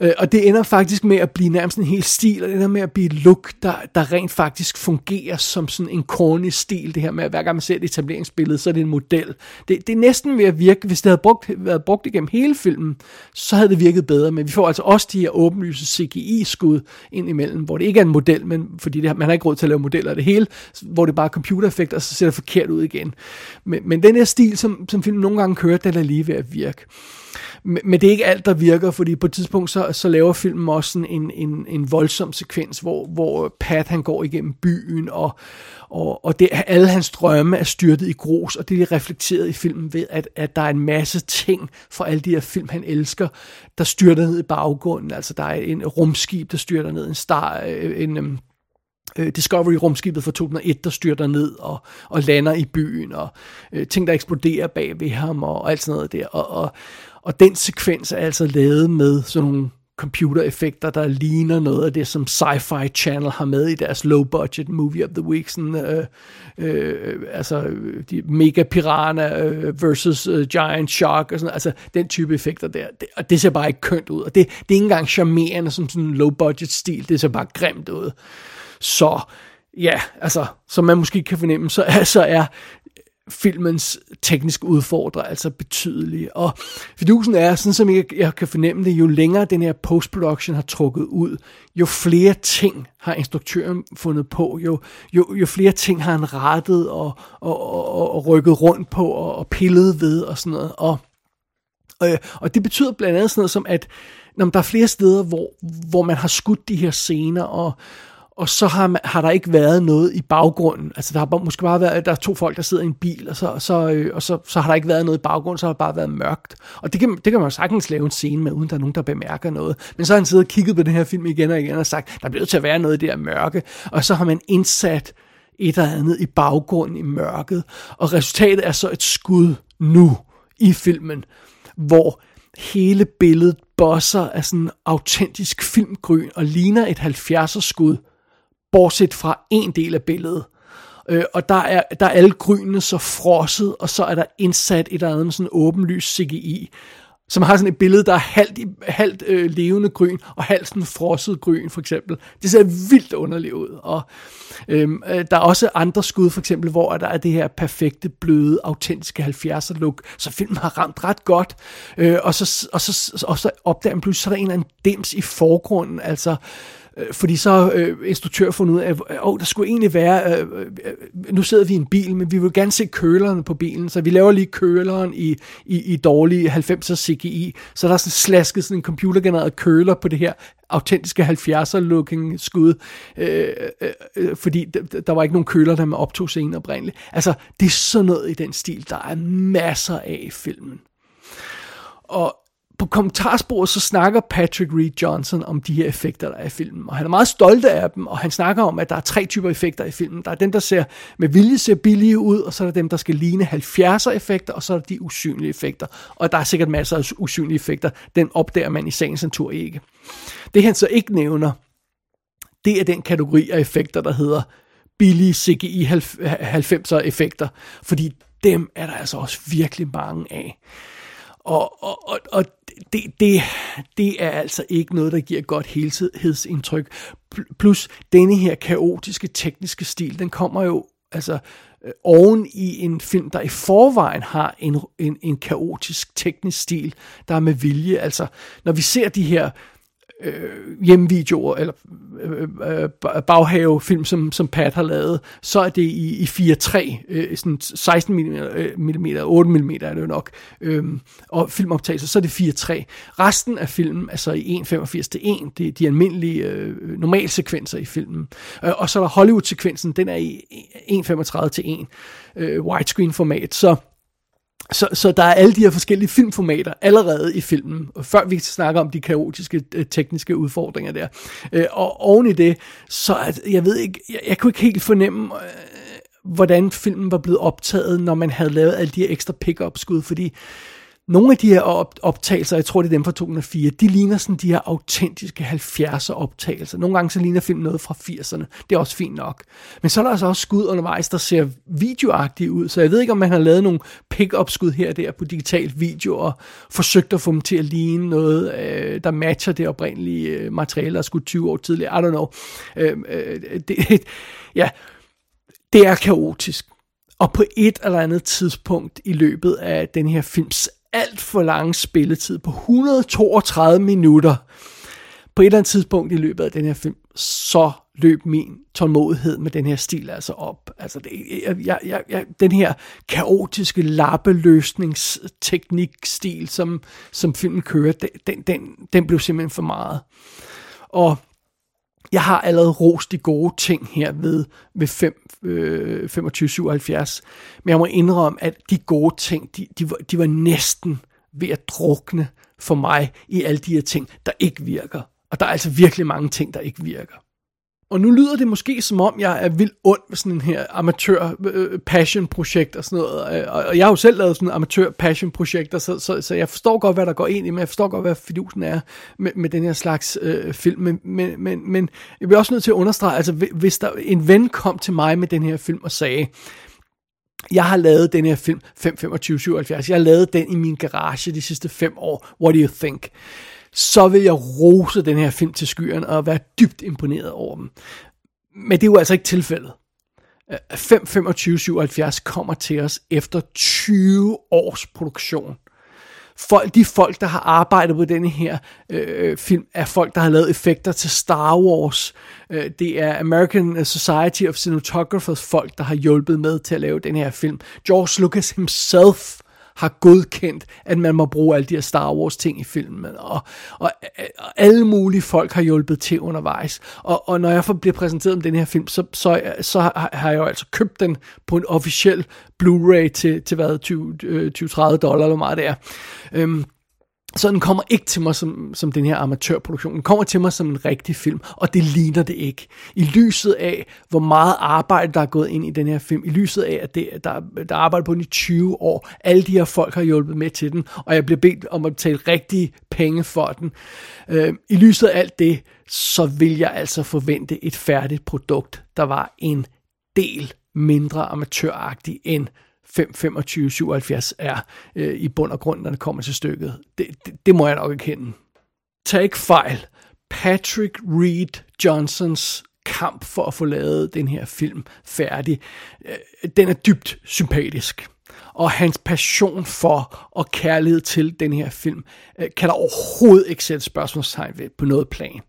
Øh, og det ender faktisk med at blive nærmest en hel stil, og det ender med at blive et look, der, der rent faktisk fungerer som sådan en corny stil, det her med, at hver gang man ser et etableringsbillede, så er det en model. Det, det er næsten ved at virke, hvis det havde brugt, været brugt igennem hele filmen, så havde det virket bedre, men vi får altså også de her åbenlyse CGI-skud ind imellem, hvor det ikke er en model, men fordi det, man har ikke råd til at lave modeller af det hele, hvor det bare er computereffekter, og så ser det forkert ud igen. Men, men den her stil, som, som filmen nogle gange kører, den er lige ved at virke. Men det er ikke alt, der virker, fordi på et tidspunkt, så, så laver filmen også sådan en, en, en voldsom sekvens, hvor, hvor Pat han går igennem byen, og, og, og det, alle hans drømme er styrtet i grus, og det er reflekteret i filmen ved, at, at der er en masse ting fra alle de her film, han elsker, der styrter ned i baggrunden. Altså der er en rumskib, der styrter ned, en star, øh, en, en Discovery-rumskibet fra 2001, der styrter ned og, og lander i byen, og øh, ting, der eksploderer bag ved ham, og, og alt sådan noget der. Og, og, og den sekvens er altså lavet med sådan nogle computereffekter, der ligner noget af det, som Sci-Fi Channel har med i deres low-budget movie of the week. Sådan, øh, øh, altså de mega piranha øh, versus øh, giant shark og sådan Altså den type effekter der. Det, og det ser bare ikke kønt ud. Og det, det er ikke engang charmerende som sådan en low-budget stil. Det ser bare grimt ud. Så ja, altså, som man måske kan fornemme, så er, så er filmens tekniske udfordrer altså betydelige. Og fidusen er, sådan som jeg, jeg kan fornemme det, jo længere den her postproduktion har trukket ud, jo flere ting har instruktøren fundet på, jo, jo, jo flere ting har han rettet og, og, og, og rykket rundt på og, og pillet ved og sådan noget. Og, og, og det betyder blandt andet sådan noget som, at når der er flere steder, hvor, hvor man har skudt de her scener, og, og så har, man, har der ikke været noget i baggrunden. Altså der har måske bare været, der er to folk, der sidder i en bil, og så, så, øh, og så, så har der ikke været noget i baggrunden, så har det bare været mørkt. Og det kan, det kan man jo sagtens lave en scene med, uden der er nogen, der bemærker noget. Men så har han siddet og kigget på den her film igen og igen og sagt, der bliver til at være noget i det her mørke. Og så har man indsat et eller andet i baggrunden i mørket. Og resultatet er så et skud nu i filmen, hvor hele billedet bosser af sådan en autentisk filmgryn og ligner et 70'er skud bortset fra en del af billedet. Øh, og der er, der er alle grynene så frosset, og så er der indsat et eller andet sådan åbenlys CGI, som har sådan et billede, der er halvt, halvt øh, levende gryn, og halvt sådan frosset gryn, for eksempel. Det ser vildt underligt ud. Og øhm, øh, der er også andre skud, for eksempel, hvor der er det her perfekte, bløde, autentiske 70'er look, så filmen har ramt ret godt. Øh, og, så, og, så, og så opdager man pludselig, så er der en eller anden dims i forgrunden, altså Øh, fordi så øh, instruktør fundet ud af, at oh, der skulle egentlig være, øh, øh, nu sidder vi i en bil, men vi vil gerne se køleren på bilen, så vi laver lige køleren i, i, i dårlige 90'er CGI, så der er sådan slasket sådan en computergenereret køler på det her autentiske 70'er-looking skud, øh, øh, øh, fordi der var ikke nogen køler, der man optog scenen oprindeligt. Altså, det er sådan noget i den stil, der er masser af i filmen. Og på kommentarsporet, så snakker Patrick Reed Johnson om de her effekter, der er i filmen. Og han er meget stolt af dem, og han snakker om, at der er tre typer effekter i filmen. Der er dem, der ser med vilje ser billige ud, og så er der dem, der skal ligne 70'er effekter, og så er der de usynlige effekter. Og der er sikkert masser af usynlige effekter. Den opdager man i sagens natur ikke. Det han så ikke nævner, det er den kategori af effekter, der hedder billige CGI 90'er effekter, fordi dem er der altså også virkelig mange af. Og, og, og, og det, det, det er altså ikke noget, der giver et godt helhedsindtryk. Plus denne her kaotiske tekniske stil, den kommer jo altså øh, oven i en film, der i forvejen har en, en, en kaotisk teknisk stil, der er med vilje. Altså, når vi ser de her øh, hjemvideoer eller øh, øh, baghavefilm, som, som Pat har lavet, så er det i, i 4.3, øh, sådan 16 mm, mm 8 mm er det jo nok, øh, og filmoptagelser, så er det 4.3. Resten af filmen er så i 1.85 til 1, det er de almindelige øh, normalsekvenser i filmen. Øh, og så er der Hollywood-sekvensen, den er i 1.35 til 1, øh, widescreen format, så så, så der er alle de her forskellige filmformater allerede i filmen, før vi snakker om de kaotiske øh, tekniske udfordringer der. Øh, og oven i det, så at, jeg ved ikke, jeg, jeg kunne ikke helt fornemme, øh, hvordan filmen var blevet optaget, når man havde lavet alle de her ekstra pick-up skud, fordi nogle af de her optagelser, jeg tror det er dem fra 2004, de ligner sådan de her autentiske 70'er optagelser. Nogle gange så ligner filmen noget fra 80'erne. Det er også fint nok. Men så er der altså også skud undervejs, der ser videoagtige ud. Så jeg ved ikke, om man har lavet nogle pick-up skud her og der på digital video og forsøgt at få dem til at ligne noget, øh, der matcher det oprindelige øh, materiale, der er skudt 20 år tidligere. I don't know. Øh, øh, det, ja, det er kaotisk. Og på et eller andet tidspunkt i løbet af den her films alt for lang spilletid på 132 minutter. På et eller andet tidspunkt i løbet af den her film, så løb min tålmodighed med den her stil altså op. Altså det, jeg, jeg, jeg, den her kaotiske lappeløsningsteknikstil, som, som filmen kører, den, den, den blev simpelthen for meget. Og jeg har allerede rost de gode ting her ved, ved 5, øh, 2577, men jeg må indrømme, at de gode ting, de, de, var, de var næsten ved at drukne for mig i alle de her ting, der ikke virker. Og der er altså virkelig mange ting, der ikke virker. Og nu lyder det måske som om, jeg er vildt ond med sådan en her amatør-passion-projekt øh, og sådan noget. Øh, og jeg har jo selv lavet sådan en amatør passion projekter, så, så, så jeg forstår godt, hvad der går ind i, men jeg forstår godt, hvad fidusen er med, med den her slags øh, film. Men, men, men, men jeg bliver også nødt til at understrege, altså hvis der en ven kom til mig med den her film og sagde, jeg har lavet den her film 52577, jeg har lavet den i min garage de sidste fem år, what do you think? Så vil jeg rose den her film til skyerne og være dybt imponeret over dem. Men det er jo altså ikke tilfældet. Øh, 5.25.77 kommer til os efter 20 års produktion. Folk, de folk, der har arbejdet på denne her øh, film, er folk, der har lavet effekter til Star Wars. Øh, det er American Society of Cinematographers folk, der har hjulpet med til at lave den her film. George Lucas himself har godkendt, at man må bruge alle de her Star Wars ting i filmen, og, og, og alle mulige folk har hjulpet til undervejs. Og, og når jeg bliver præsenteret om den her film, så, så, så har jeg jo altså købt den på en officiel Blu-ray til, til hvad, 20-30 øh, dollar, eller hvor meget det er. Øhm, så den kommer ikke til mig som, som den her amatørproduktion. Den kommer til mig som en rigtig film, og det ligner det ikke. I lyset af, hvor meget arbejde, der er gået ind i den her film, i lyset af, at det, der, der er arbejdet på den i 20 år, alle de her folk har hjulpet med til den, og jeg bliver bedt om at betale rigtige penge for den. Øh, I lyset af alt det, så vil jeg altså forvente et færdigt produkt, der var en del mindre amatøragtig end 5-25-77 er øh, i bund og grund, når det kommer til stykket. Det, det, det må jeg nok erkende. Tag ikke fejl. Patrick Reed Johnsons kamp for at få lavet den her film færdig, øh, den er dybt sympatisk. Og hans passion for og kærlighed til den her film, øh, kan der overhovedet ikke sætte spørgsmålstegn ved på noget plan.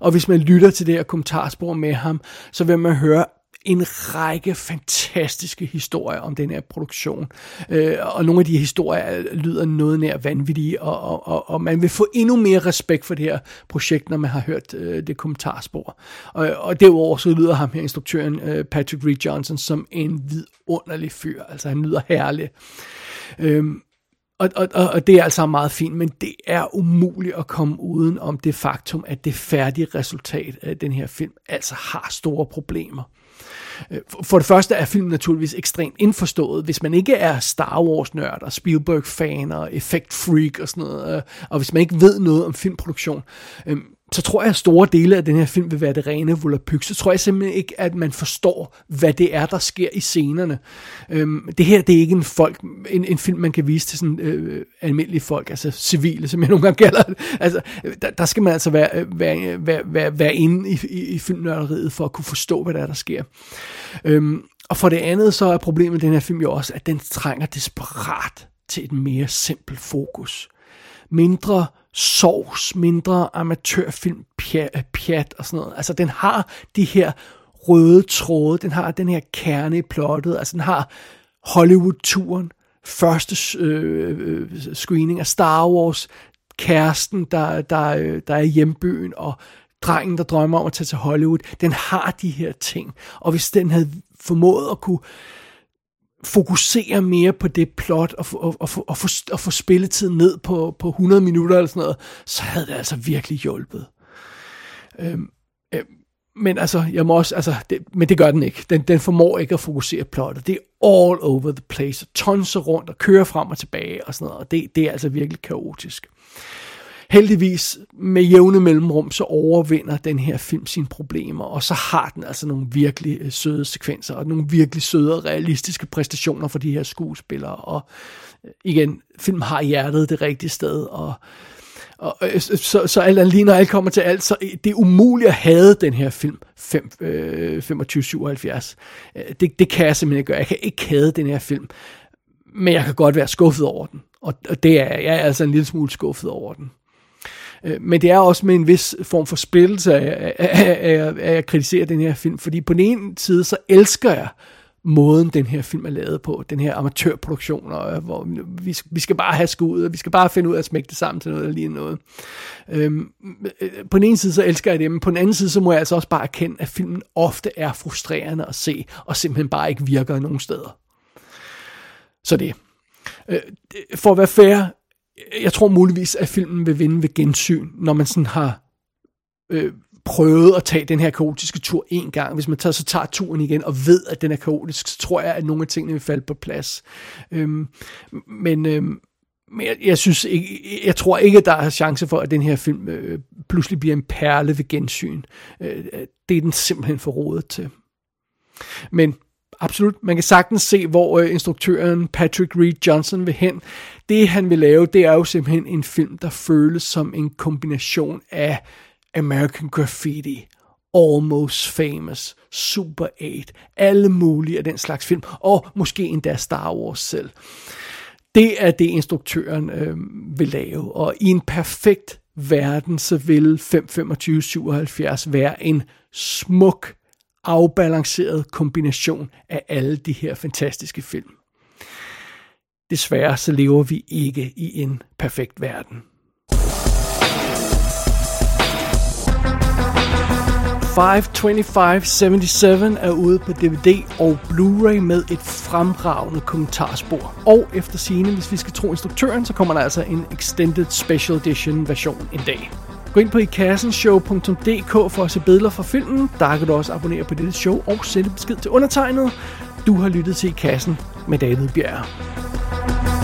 Og hvis man lytter til det her kommentarspor med ham, så vil man høre en række fantastiske historier om den her produktion. Øh, og nogle af de historier lyder noget nær vanvittige, og, og, og, og man vil få endnu mere respekt for det her projekt, når man har hørt øh, det kommentarspor. Og, og derudover så lyder ham her instruktøren øh, Patrick Reed Johnson som en vidunderlig fyr. Altså han lyder herlig. Øh, og, og, og det er altså meget fint, men det er umuligt at komme uden om det faktum, at det færdige resultat af den her film altså har store problemer. Øh, for det første er filmen naturligvis ekstremt indforstået. Hvis man ikke er Star Wars-nørd og Spielberg-fan og effekt-freak og sådan noget, øh, og hvis man ikke ved noget om filmproduktion, øh, så tror jeg, at store dele af den her film vil være det rene volapyk. Så tror jeg simpelthen ikke, at man forstår, hvad det er, der sker i scenerne. Øhm, det her, det er ikke en, folk, en, en film, man kan vise til sådan øh, almindelige folk, altså civile, som jeg nogle gange kalder det. Altså, øh, der, der skal man altså være, øh, være, være, være, være inde i, i, i filmnørderiet for at kunne forstå, hvad der er, der sker. Øhm, og for det andet, så er problemet med den her film jo også, at den trænger desperat til et mere simpelt fokus. Mindre sovs, mindre amatørfilm øh, pjat, og sådan noget. Altså den har de her røde tråde, den har den her kerne i plottet, altså den har Hollywood-turen, første øh, øh, screening af Star Wars, kæresten, der, der, øh, der er i hjembyen, og drengen, der drømmer om at tage til Hollywood, den har de her ting. Og hvis den havde formået at kunne fokusere mere på det plot og, og, og, og, og, få, og få spilletiden ned på, på 100 minutter eller sådan noget, så havde det altså virkelig hjulpet. Øhm, øh, men altså, jeg må også, altså, det, men det gør den ikke. Den, den formår ikke at fokusere plottet. Det er all over the place, tonser rundt og kører frem og tilbage og sådan noget, og det, det er altså virkelig kaotisk. Heldigvis med jævne mellemrum, så overvinder den her film sine problemer, og så har den altså nogle virkelig øh, søde sekvenser, og nogle virkelig søde og realistiske præstationer for de her skuespillere, og øh, igen, film har hjertet det rigtige sted, og og, øh, øh, så, så alt lige når alt kommer til alt, så øh, det er umuligt at have den her film 5, øh, 25-77. Det, det kan jeg simpelthen ikke gøre. Jeg kan ikke have den her film. Men jeg kan godt være skuffet over den. Og, og det er jeg. Jeg er altså en lille smule skuffet over den. Øh, men det er også med en vis form for splittelse at, at, at, at kritisere den her film, fordi på den ene side, så elsker jeg måden, den her film er lavet på, den her amatørproduktion, og, øh, hvor vi, vi skal bare have skud, og vi skal bare finde ud af at smække det sammen til noget, der lige noget. Øhm, øh, på den ene side, så elsker jeg det, men på den anden side, så må jeg altså også bare erkende, at filmen ofte er frustrerende at se, og simpelthen bare ikke virker nogen steder. Så det. Øh, for at være fair, jeg tror muligvis, at filmen vil vinde ved gensyn, når man sådan har øh, prøvet at tage den her kaotiske tur en gang. Hvis man tager, så tager turen igen og ved, at den er kaotisk, så tror jeg, at nogle af tingene vil falde på plads. Øhm, men øhm, men jeg, jeg synes ikke, jeg tror ikke, at der er chance for, at den her film øh, pludselig bliver en perle ved gensyn. Øh, det er den simpelthen for rodet til. Men absolut. Man kan sagtens se, hvor øh, instruktøren Patrick Reed Johnson vil hen. Det han vil lave, det er jo simpelthen en film, der føles som en kombination af American Graffiti, Almost Famous, Super 8, alle mulige af den slags film, og måske endda Star Wars selv. Det er det, instruktøren øh, vil lave, og i en perfekt verden, så vil 52577 være en smuk afbalanceret kombination af alle de her fantastiske film. Desværre så lever vi ikke i en perfekt verden. 52577 er ude på DVD og Blu-ray med et fremragende kommentarspor. Og efter scene, hvis vi skal tro instruktøren, så kommer der altså en Extended Special Edition version en dag. Gå ind på ikassenshow.dk for at se billeder fra filmen. Der kan du også abonnere på dette show og sende besked til undertegnet. Du har lyttet til I Kassen med David Bjerg.